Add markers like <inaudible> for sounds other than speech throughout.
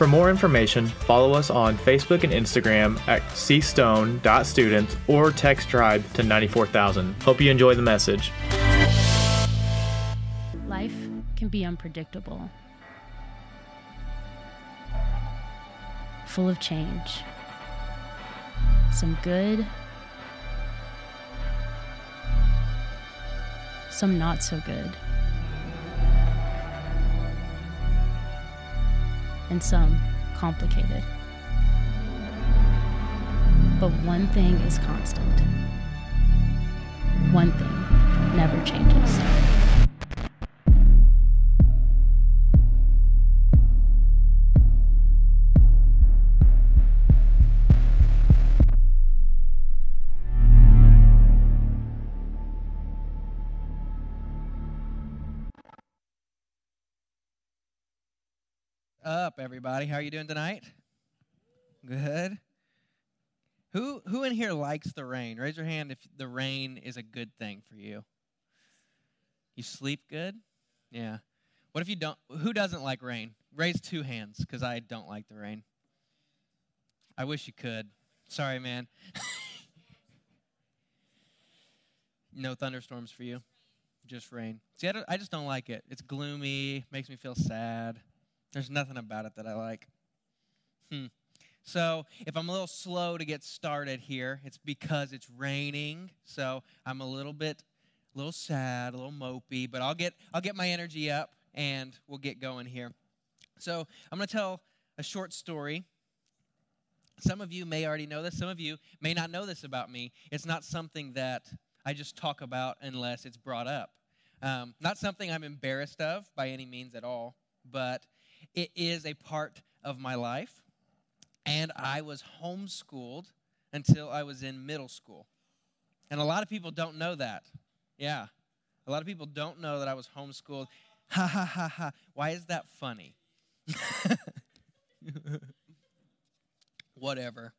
For more information, follow us on Facebook and Instagram at cstone.students or text tribe to 94000. Hope you enjoy the message. Life can be unpredictable, full of change. Some good, some not so good. And some complicated. But one thing is constant. One thing never changes. Everybody? How are you doing tonight? Good. Who who in here likes the rain? Raise your hand if the rain is a good thing for you. You sleep good? Yeah. What if you don't who doesn't like rain? Raise two hands cuz I don't like the rain. I wish you could. Sorry, man. <laughs> no thunderstorms for you. Just rain. See, I, I just don't like it. It's gloomy, makes me feel sad. There's nothing about it that I like. Hmm. So, if I'm a little slow to get started here, it's because it's raining. So, I'm a little bit a little sad, a little mopey, but I'll get I'll get my energy up and we'll get going here. So, I'm going to tell a short story. Some of you may already know this, some of you may not know this about me. It's not something that I just talk about unless it's brought up. Um, not something I'm embarrassed of by any means at all, but it is a part of my life. And I was homeschooled until I was in middle school. And a lot of people don't know that. Yeah. A lot of people don't know that I was homeschooled. <laughs> Ha ha ha ha. Why is that funny? <laughs> Whatever.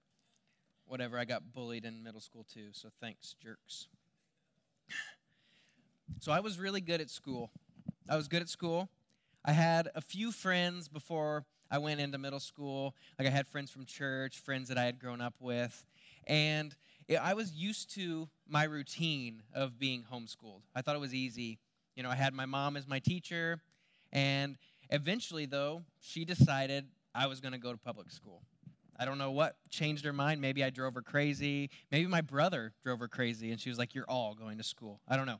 Whatever. I got bullied in middle school too, so thanks, jerks. <laughs> So I was really good at school. I was good at school. I had a few friends before I went into middle school. Like I had friends from church, friends that I had grown up with, and it, I was used to my routine of being homeschooled. I thought it was easy. You know, I had my mom as my teacher, and eventually, though, she decided I was going to go to public school. I don't know what changed her mind. Maybe I drove her crazy. Maybe my brother drove her crazy, and she was like, You're all going to school. I don't know.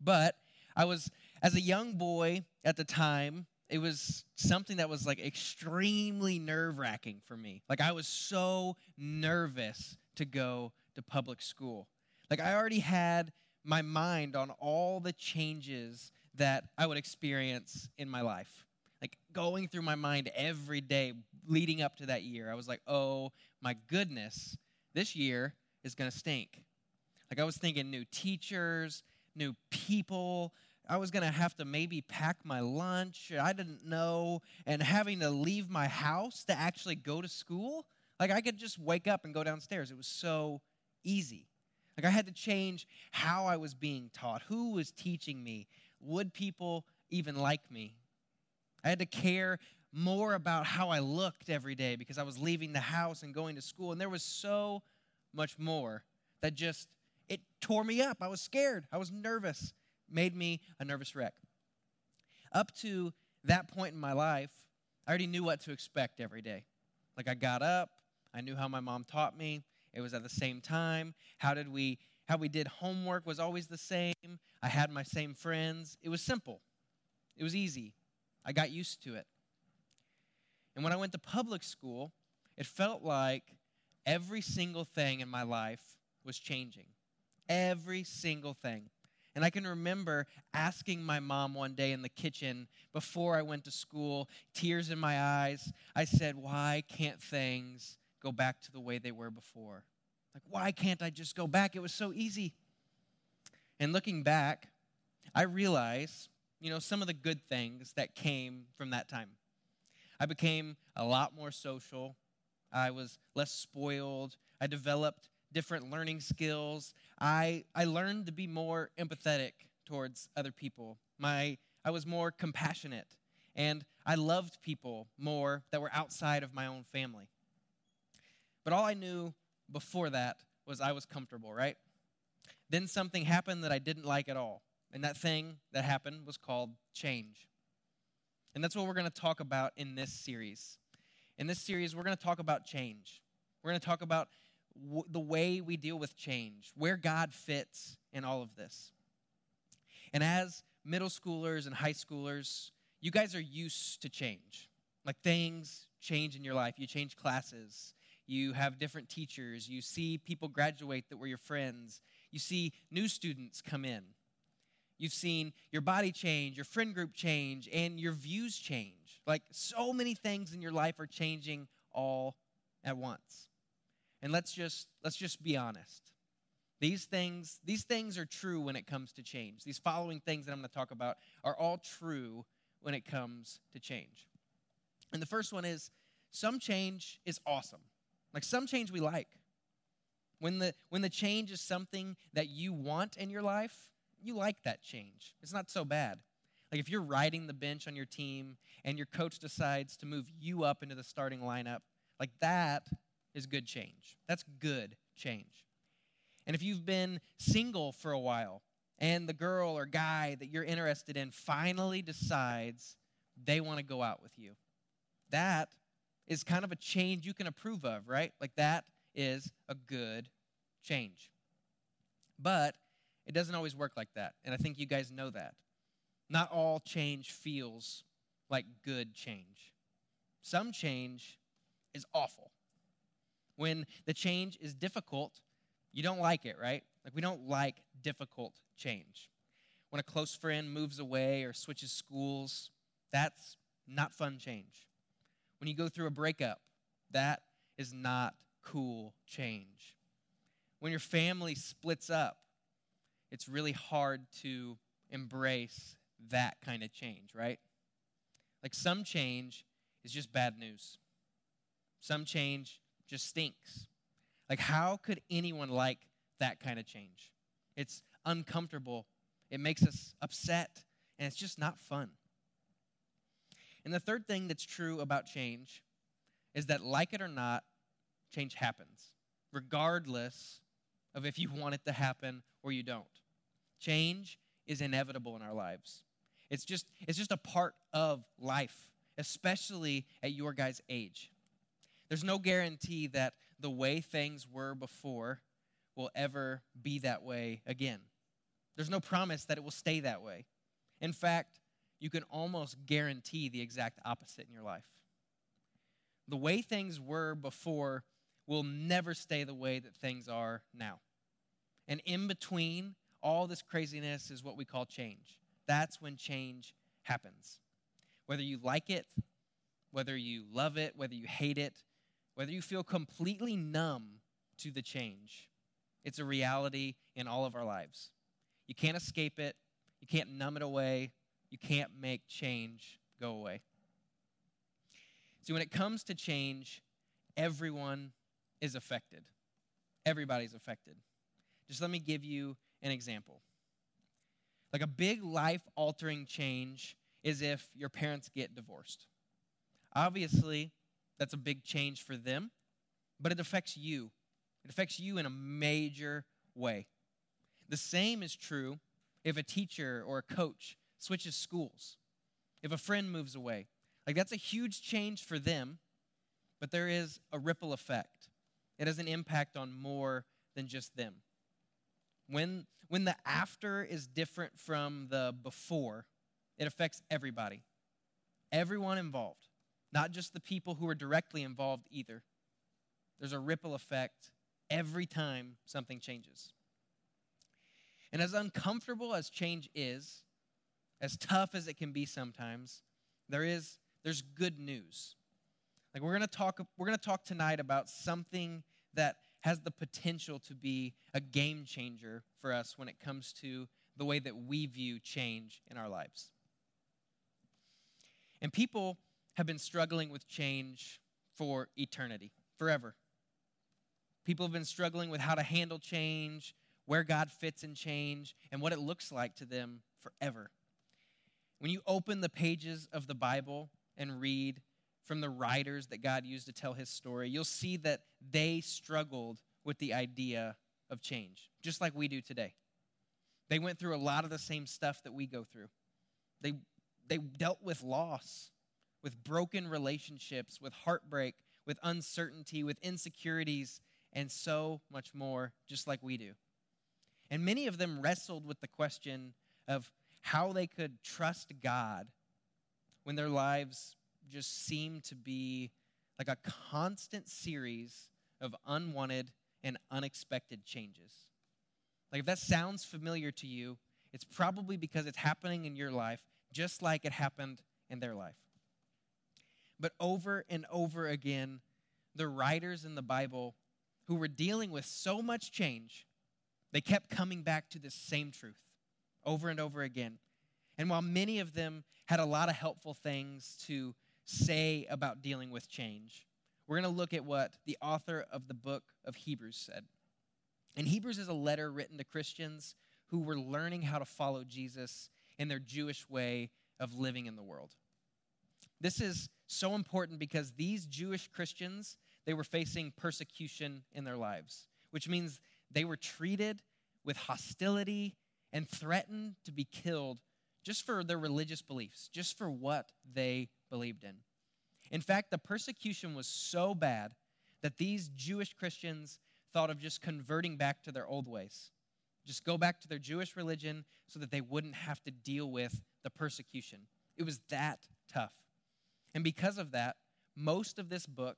But I was as a young boy at the time, it was something that was like extremely nerve wracking for me. Like, I was so nervous to go to public school. Like, I already had my mind on all the changes that I would experience in my life. Like, going through my mind every day leading up to that year, I was like, oh my goodness, this year is gonna stink. Like, I was thinking new teachers, new people, I was going to have to maybe pack my lunch. I didn't know. And having to leave my house to actually go to school. Like I could just wake up and go downstairs. It was so easy. Like I had to change how I was being taught, who was teaching me, would people even like me? I had to care more about how I looked every day because I was leaving the house and going to school. And there was so much more that just, it tore me up. I was scared. I was nervous made me a nervous wreck. Up to that point in my life, I already knew what to expect every day. Like I got up, I knew how my mom taught me. It was at the same time. How did we how we did homework was always the same. I had my same friends. It was simple. It was easy. I got used to it. And when I went to public school, it felt like every single thing in my life was changing. Every single thing. And I can remember asking my mom one day in the kitchen before I went to school, tears in my eyes. I said, Why can't things go back to the way they were before? Like, why can't I just go back? It was so easy. And looking back, I realize, you know, some of the good things that came from that time. I became a lot more social. I was less spoiled. I developed different learning skills. I, I learned to be more empathetic towards other people. My, I was more compassionate. And I loved people more that were outside of my own family. But all I knew before that was I was comfortable, right? Then something happened that I didn't like at all. And that thing that happened was called change. And that's what we're going to talk about in this series. In this series, we're going to talk about change. We're going to talk about w- the way we deal with change, where God fits in all of this. And as middle schoolers and high schoolers, you guys are used to change. Like things change in your life. You change classes, you have different teachers, you see people graduate that were your friends, you see new students come in. You've seen your body change, your friend group change, and your views change. Like so many things in your life are changing all at once. And let's just let's just be honest. These things these things are true when it comes to change. These following things that I'm going to talk about are all true when it comes to change. And the first one is some change is awesome. Like some change we like. When the when the change is something that you want in your life, you like that change. It's not so bad. Like if you're riding the bench on your team and your coach decides to move you up into the starting lineup, like that is good change. That's good change. And if you've been single for a while and the girl or guy that you're interested in finally decides they want to go out with you, that is kind of a change you can approve of, right? Like that is a good change. But it doesn't always work like that. And I think you guys know that. Not all change feels like good change. Some change is awful. When the change is difficult, you don't like it, right? Like we don't like difficult change. When a close friend moves away or switches schools, that's not fun change. When you go through a breakup, that is not cool change. When your family splits up, it's really hard to embrace that kind of change, right? Like some change is just bad news. Some change just stinks. Like, how could anyone like that kind of change? It's uncomfortable, it makes us upset, and it's just not fun. And the third thing that's true about change is that, like it or not, change happens, regardless of if you want it to happen or you don't. Change is inevitable in our lives. It's just, it's just a part of life, especially at your guys' age. There's no guarantee that the way things were before will ever be that way again. There's no promise that it will stay that way. In fact, you can almost guarantee the exact opposite in your life. The way things were before will never stay the way that things are now. And in between all this craziness is what we call change. That's when change happens. Whether you like it, whether you love it, whether you hate it, whether you feel completely numb to the change, it's a reality in all of our lives. You can't escape it, you can't numb it away, you can't make change go away. See, when it comes to change, everyone is affected. Everybody's affected. Just let me give you an example. Like a big life altering change is if your parents get divorced. Obviously, that's a big change for them, but it affects you. It affects you in a major way. The same is true if a teacher or a coach switches schools, if a friend moves away. Like that's a huge change for them, but there is a ripple effect. It has an impact on more than just them. When, when the after is different from the before, it affects everybody, everyone involved, not just the people who are directly involved either. There's a ripple effect every time something changes. And as uncomfortable as change is, as tough as it can be sometimes, there is there's good news. Like we're going to talk we're going to talk tonight about something that has the potential to be a game changer for us when it comes to the way that we view change in our lives. And people have been struggling with change for eternity, forever. People have been struggling with how to handle change, where God fits in change, and what it looks like to them forever. When you open the pages of the Bible and read from the writers that God used to tell his story, you'll see that they struggled with the idea of change, just like we do today. They went through a lot of the same stuff that we go through. They, they dealt with loss, with broken relationships, with heartbreak, with uncertainty, with insecurities, and so much more, just like we do. And many of them wrestled with the question of how they could trust God when their lives just seemed to be like a constant series of unwanted and unexpected changes. Like, if that sounds familiar to you, it's probably because it's happening in your life just like it happened in their life. But over and over again, the writers in the Bible who were dealing with so much change, they kept coming back to the same truth over and over again. And while many of them had a lot of helpful things to say about dealing with change, we're going to look at what the author of the book of Hebrews said. And Hebrews is a letter written to Christians who were learning how to follow Jesus in their Jewish way of living in the world. This is so important because these Jewish Christians, they were facing persecution in their lives, which means they were treated with hostility and threatened to be killed just for their religious beliefs, just for what they believed in. In fact, the persecution was so bad that these Jewish Christians thought of just converting back to their old ways. Just go back to their Jewish religion so that they wouldn't have to deal with the persecution. It was that tough. And because of that, most of this book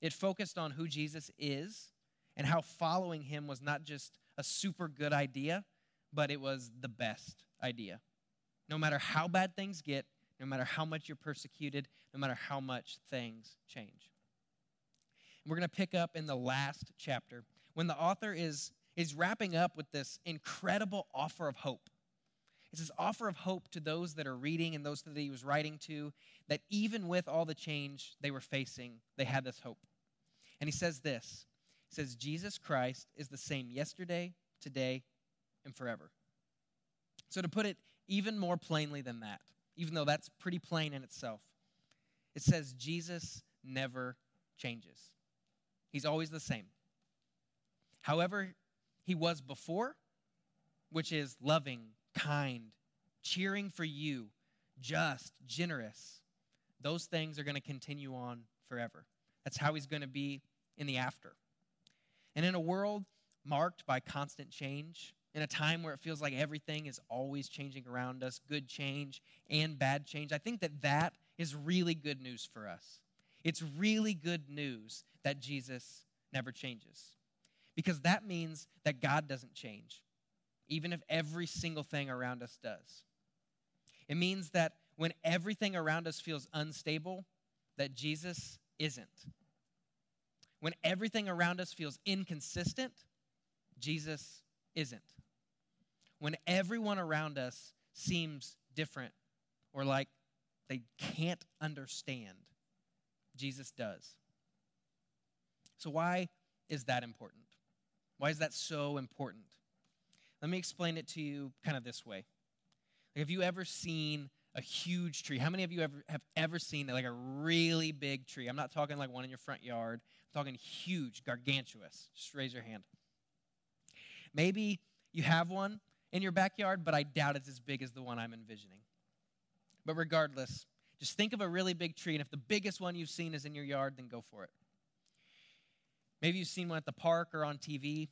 it focused on who Jesus is and how following him was not just a super good idea, but it was the best idea. No matter how bad things get, no matter how much you're persecuted, no matter how much things change. And we're going to pick up in the last chapter when the author is, is wrapping up with this incredible offer of hope. It's this offer of hope to those that are reading and those that he was writing to, that even with all the change they were facing, they had this hope. And he says this He says, Jesus Christ is the same yesterday, today, and forever. So, to put it even more plainly than that, even though that's pretty plain in itself, it says Jesus never changes. He's always the same. However, he was before, which is loving, kind, cheering for you, just, generous. Those things are going to continue on forever. That's how he's going to be in the after. And in a world marked by constant change, in a time where it feels like everything is always changing around us, good change and bad change, I think that that is really good news for us. It's really good news that Jesus never changes. Because that means that God doesn't change even if every single thing around us does. It means that when everything around us feels unstable, that Jesus isn't. When everything around us feels inconsistent, Jesus isn't. When everyone around us seems different or like they can't understand, Jesus does. So, why is that important? Why is that so important? Let me explain it to you kind of this way. Like, have you ever seen a huge tree? How many of you ever have ever seen like a really big tree? I'm not talking like one in your front yard. I'm talking huge, gargantuous. Just raise your hand. Maybe you have one in your backyard, but I doubt it's as big as the one I'm envisioning. But regardless, just think of a really big tree, and if the biggest one you've seen is in your yard, then go for it. Maybe you've seen one at the park or on TV.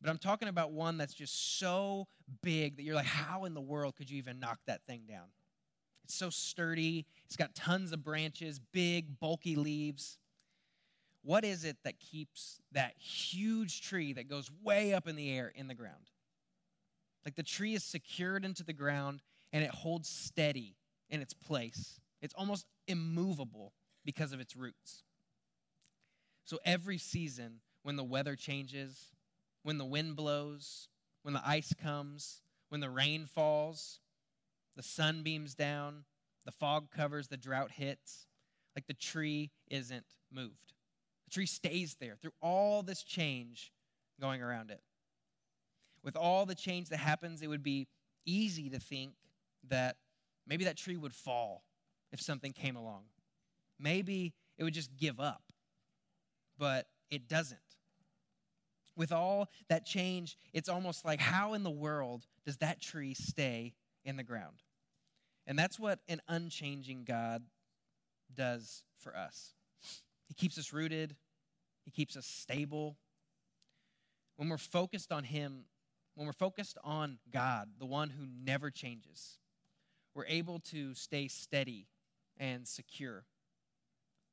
But I'm talking about one that's just so big that you're like, how in the world could you even knock that thing down? It's so sturdy, it's got tons of branches, big, bulky leaves. What is it that keeps that huge tree that goes way up in the air in the ground? Like the tree is secured into the ground and it holds steady in its place. It's almost immovable because of its roots. So every season, when the weather changes, when the wind blows, when the ice comes, when the rain falls, the sun beams down, the fog covers, the drought hits, like the tree isn't moved. The tree stays there through all this change going around it. With all the change that happens, it would be easy to think that maybe that tree would fall if something came along. Maybe it would just give up. But it doesn't. With all that change, it's almost like how in the world does that tree stay in the ground? And that's what an unchanging God does for us. He keeps us rooted, He keeps us stable. When we're focused on Him, when we're focused on God, the one who never changes, we're able to stay steady and secure.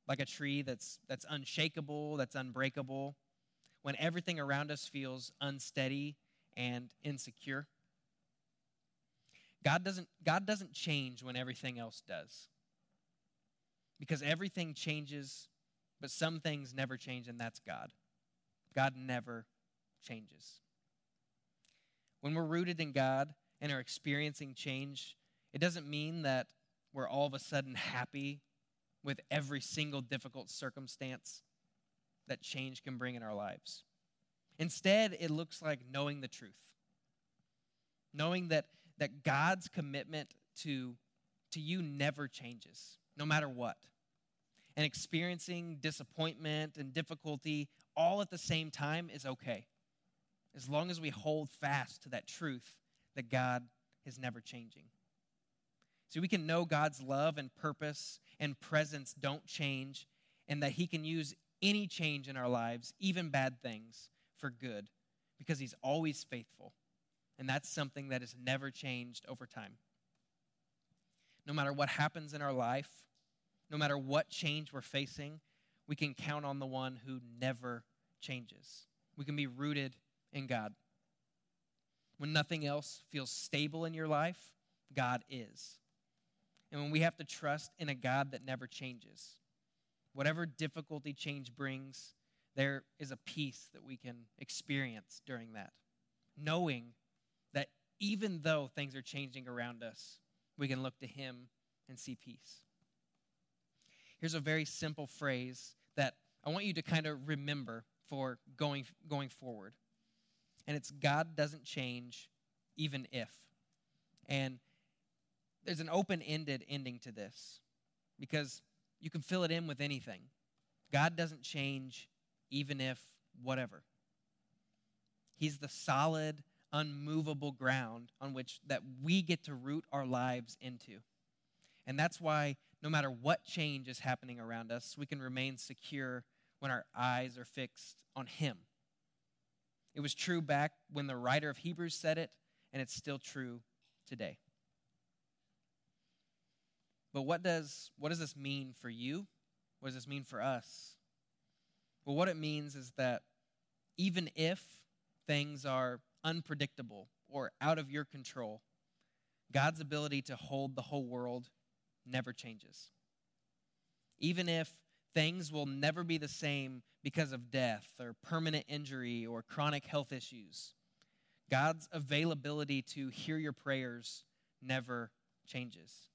Like a tree that's, that's unshakable, that's unbreakable, when everything around us feels unsteady and insecure. God doesn't, God doesn't change when everything else does. Because everything changes, but some things never change, and that's God. God never changes. When we're rooted in God and are experiencing change, it doesn't mean that we're all of a sudden happy with every single difficult circumstance that change can bring in our lives. Instead, it looks like knowing the truth. Knowing that, that God's commitment to, to you never changes, no matter what. And experiencing disappointment and difficulty all at the same time is okay, as long as we hold fast to that truth that God is never changing. So we can know God's love and purpose and presence don't change, and that He can use any change in our lives, even bad things, for good, because He's always faithful. And that's something that has never changed over time. No matter what happens in our life, no matter what change we're facing, we can count on the one who never changes. We can be rooted in God. When nothing else feels stable in your life, God is and when we have to trust in a God that never changes. Whatever difficulty change brings, there is a peace that we can experience during that, knowing that even though things are changing around us, we can look to Him and see peace. Here's a very simple phrase that I want you to kind of remember for going, going forward. And it's God doesn't change even if. And there's an open ended ending to this because you can fill it in with anything. God doesn't change even if whatever. He's the solid, unmovable ground on which that we get to root our lives into. And that's why no matter what change is happening around us, we can remain secure when our eyes are fixed on him. It was true back when the writer of Hebrews said it, and it's still true today. But what does, what does this mean for you? What does this mean for us? Well, what it means is that even if things are unpredictable or out of your control, God's ability to hold the whole world never changes. Even if things will never be the same because of death or permanent injury or chronic health issues, God's availability to hear your prayers never changes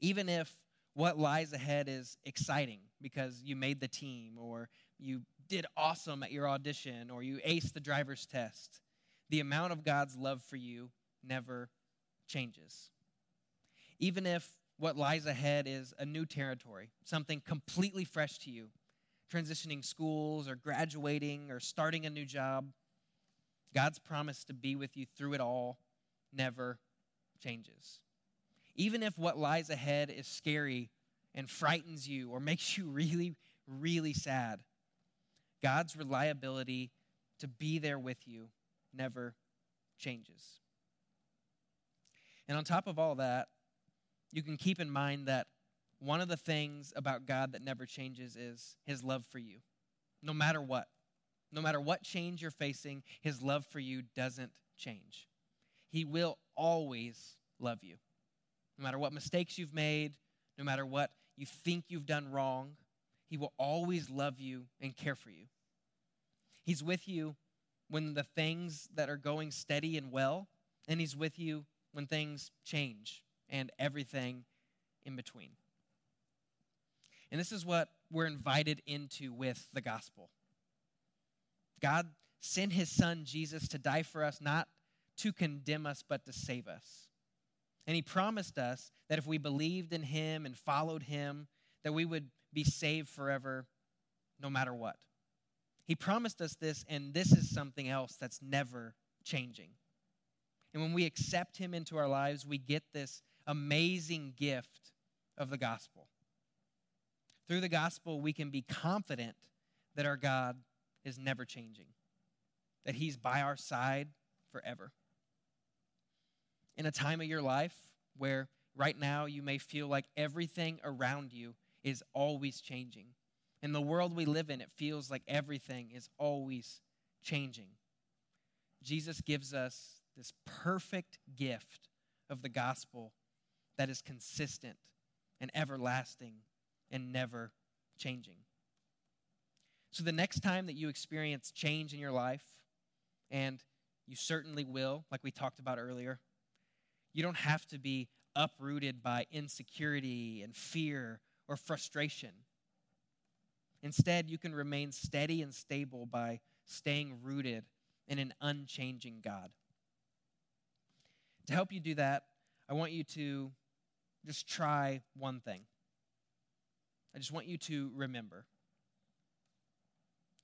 even if what lies ahead is exciting because you made the team or you did awesome at your audition or you aced the driver's test, the amount of God's love for you never changes. Even if what lies ahead is a new territory, something completely fresh to you, transitioning schools or graduating or starting a new job, God's promise to be with you through it all never changes. Even if what lies ahead is scary and frightens you or makes you <laughs> really, really sad, God's reliability to be there with you never changes. And on top of all that, you can keep in mind that one of the things about God that never changes is his love for you, no matter what. No matter what change you're facing, his love for you doesn't change. He will always love you. No matter what mistakes you've made, no matter what you think you've done wrong, He will always love you and care for you. He's with you when the things that are going steady and well, and He's with you when things change and everything in between. And this is what we're invited into with the gospel. God sent his son Jesus to die for us, not to condemn us, but to save us. And he promised us that if we believed in him and followed him, that we would be saved forever, no matter what. He promised us this, and this is something else that's never changing. And when we accept him into our lives, we get this amazing gift of the gospel. Through the gospel, we can be confident that our God is never changing, that he's by our side forever. In a time of your life where right now you may feel like everything around you is always changing. In the world we live in, it feels like everything is always changing. Jesus gives us this perfect gift of the gospel that is consistent and everlasting and never changing. So, the next time that you experience change in your life, and you certainly will, like we talked about earlier, you don't have to be uprooted by insecurity and fear or frustration. Instead, you can remain steady and stable by staying rooted in an unchanging God. To help you do that, I want you to just try one thing. I just want you to remember.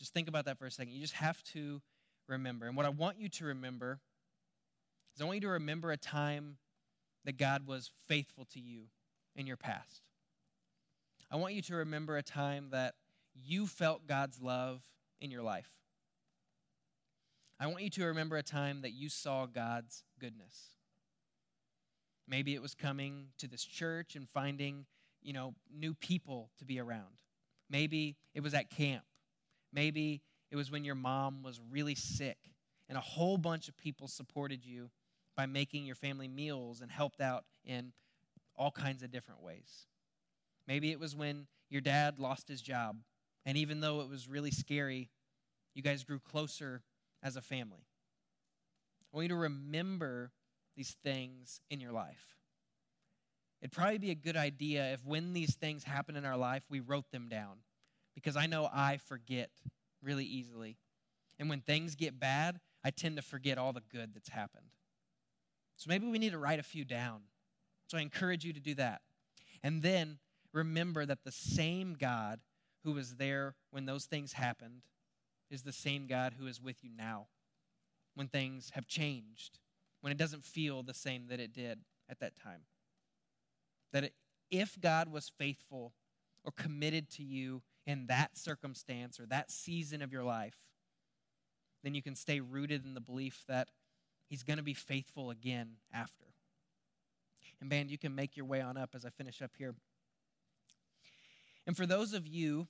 Just think about that for a second. You just have to remember. And what I want you to remember is I want you to remember a time that God was faithful to you in your past. I want you to remember a time that you felt God's love in your life. I want you to remember a time that you saw God's goodness. Maybe it was coming to this church and finding, you know, new people to be around. Maybe it was at camp. Maybe it was when your mom was really sick and a whole bunch of people supported you by making your family meals and helped out in all kinds of different ways. Maybe it was when your dad lost his job, and even though it was really scary, you guys grew closer as a family. I want you to remember these things in your life. It'd probably be a good idea if when these things happen in our life, we wrote them down. Because I know I forget really easily. And when things get bad, I tend to forget all the good that's happened. So maybe we need to write a few down. So I encourage you to do that. And then remember that the same God who was there when those things happened is the same God who is with you now when things have changed, when it doesn't feel the same that it did at that time. That if God was faithful or committed to you in that circumstance or that season of your life, then you can stay rooted in the belief that He's going to be faithful again after. And, band, you can make your way on up as I finish up here. And for those of you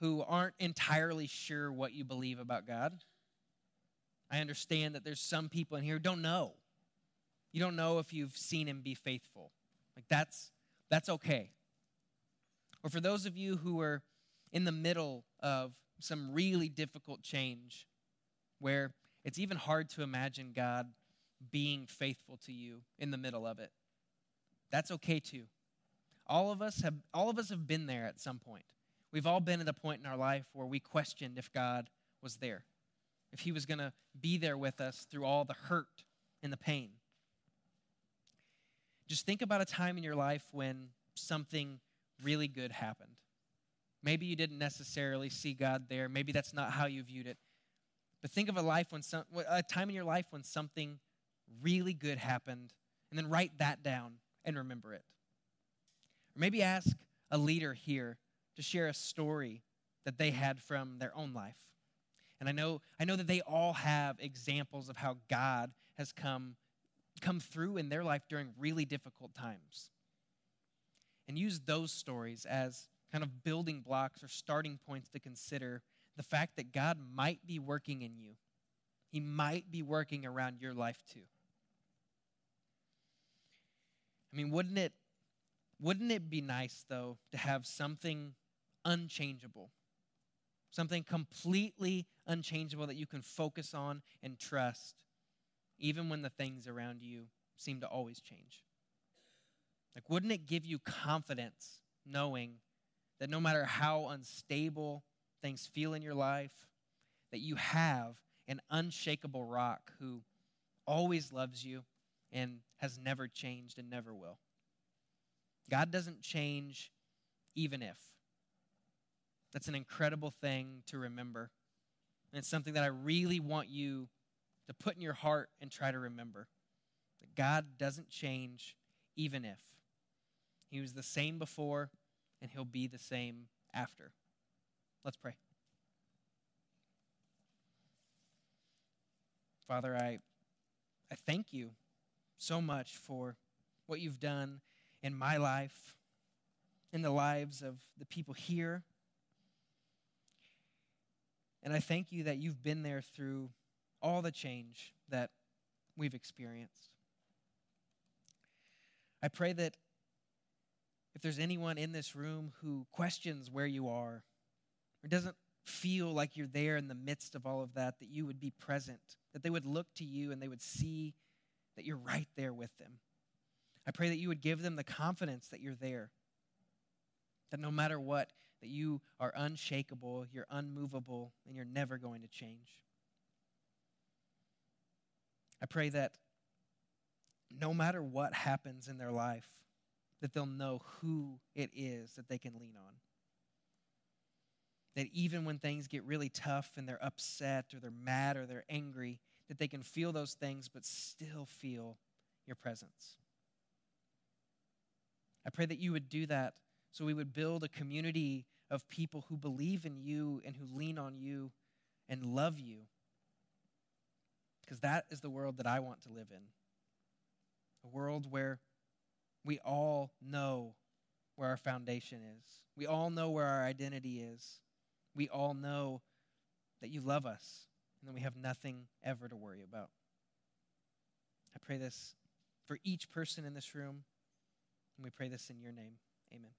who aren't entirely sure what you believe about God, I understand that there's some people in here who don't know. You don't know if you've seen him be faithful. Like that's that's okay. Or for those of you who are in the middle of some really difficult change where it's even hard to imagine God being faithful to you in the middle of it. That's okay too. All of us have all of us have been there at some point. We've all been at a point in our life where we questioned if God was there. If he was going to be there with us through all the hurt and the pain. Just think about a time in your life when something really good happened. Maybe you didn't necessarily see God there. Maybe that's not how you viewed it. But think of a life when some, a time in your life when something really good happened, and then write that down and remember it. Or maybe ask a leader here to share a story that they had from their own life. And I know, I know that they all have examples of how God has come, come through in their life during really difficult times. And use those stories as kind of building blocks or starting points to consider the fact that God might be working in you. He might be working around your life too. I mean, wouldn't it wouldn't it be nice though to have something unchangeable? Something completely unchangeable that you can focus on and trust even when the things around you seem to always change. Like wouldn't it give you confidence knowing that no matter how unstable things feel in your life, that you have an unshakable rock who always loves you and has never changed and never will. God doesn't change even if. That's an incredible thing to remember. And it's something that I really want you to put in your heart and try to remember. That God doesn't change even if. He was the same before, and He'll be the same after. Let's pray. Father, I, I thank you so much for what you've done in my life, in the lives of the people here. And I thank you that you've been there through all the change that we've experienced. I pray that if there's anyone in this room who questions where you are or doesn't feel like you're there in the midst of all of that, that you would be present, that they would look to you and they would see that you're right there with them. I pray that you would give them the confidence that you're there, that no matter what, that you are unshakable, you're unmovable, and you're never going to change. I pray that no matter what happens in their life, that they'll know who it is that they can lean on. That even when things get really tough and they're upset or they're mad or they're angry, that they can feel those things but still feel your presence. I pray that you would do that so we would build a community of people who believe in you and who lean on you and love you. Because that is the world that I want to live in. A world where we all know where our foundation is. We all know where our identity is. We all know that you love us and that we have nothing ever to worry about. I pray this for each person in this room, and we pray this in your name. Amen.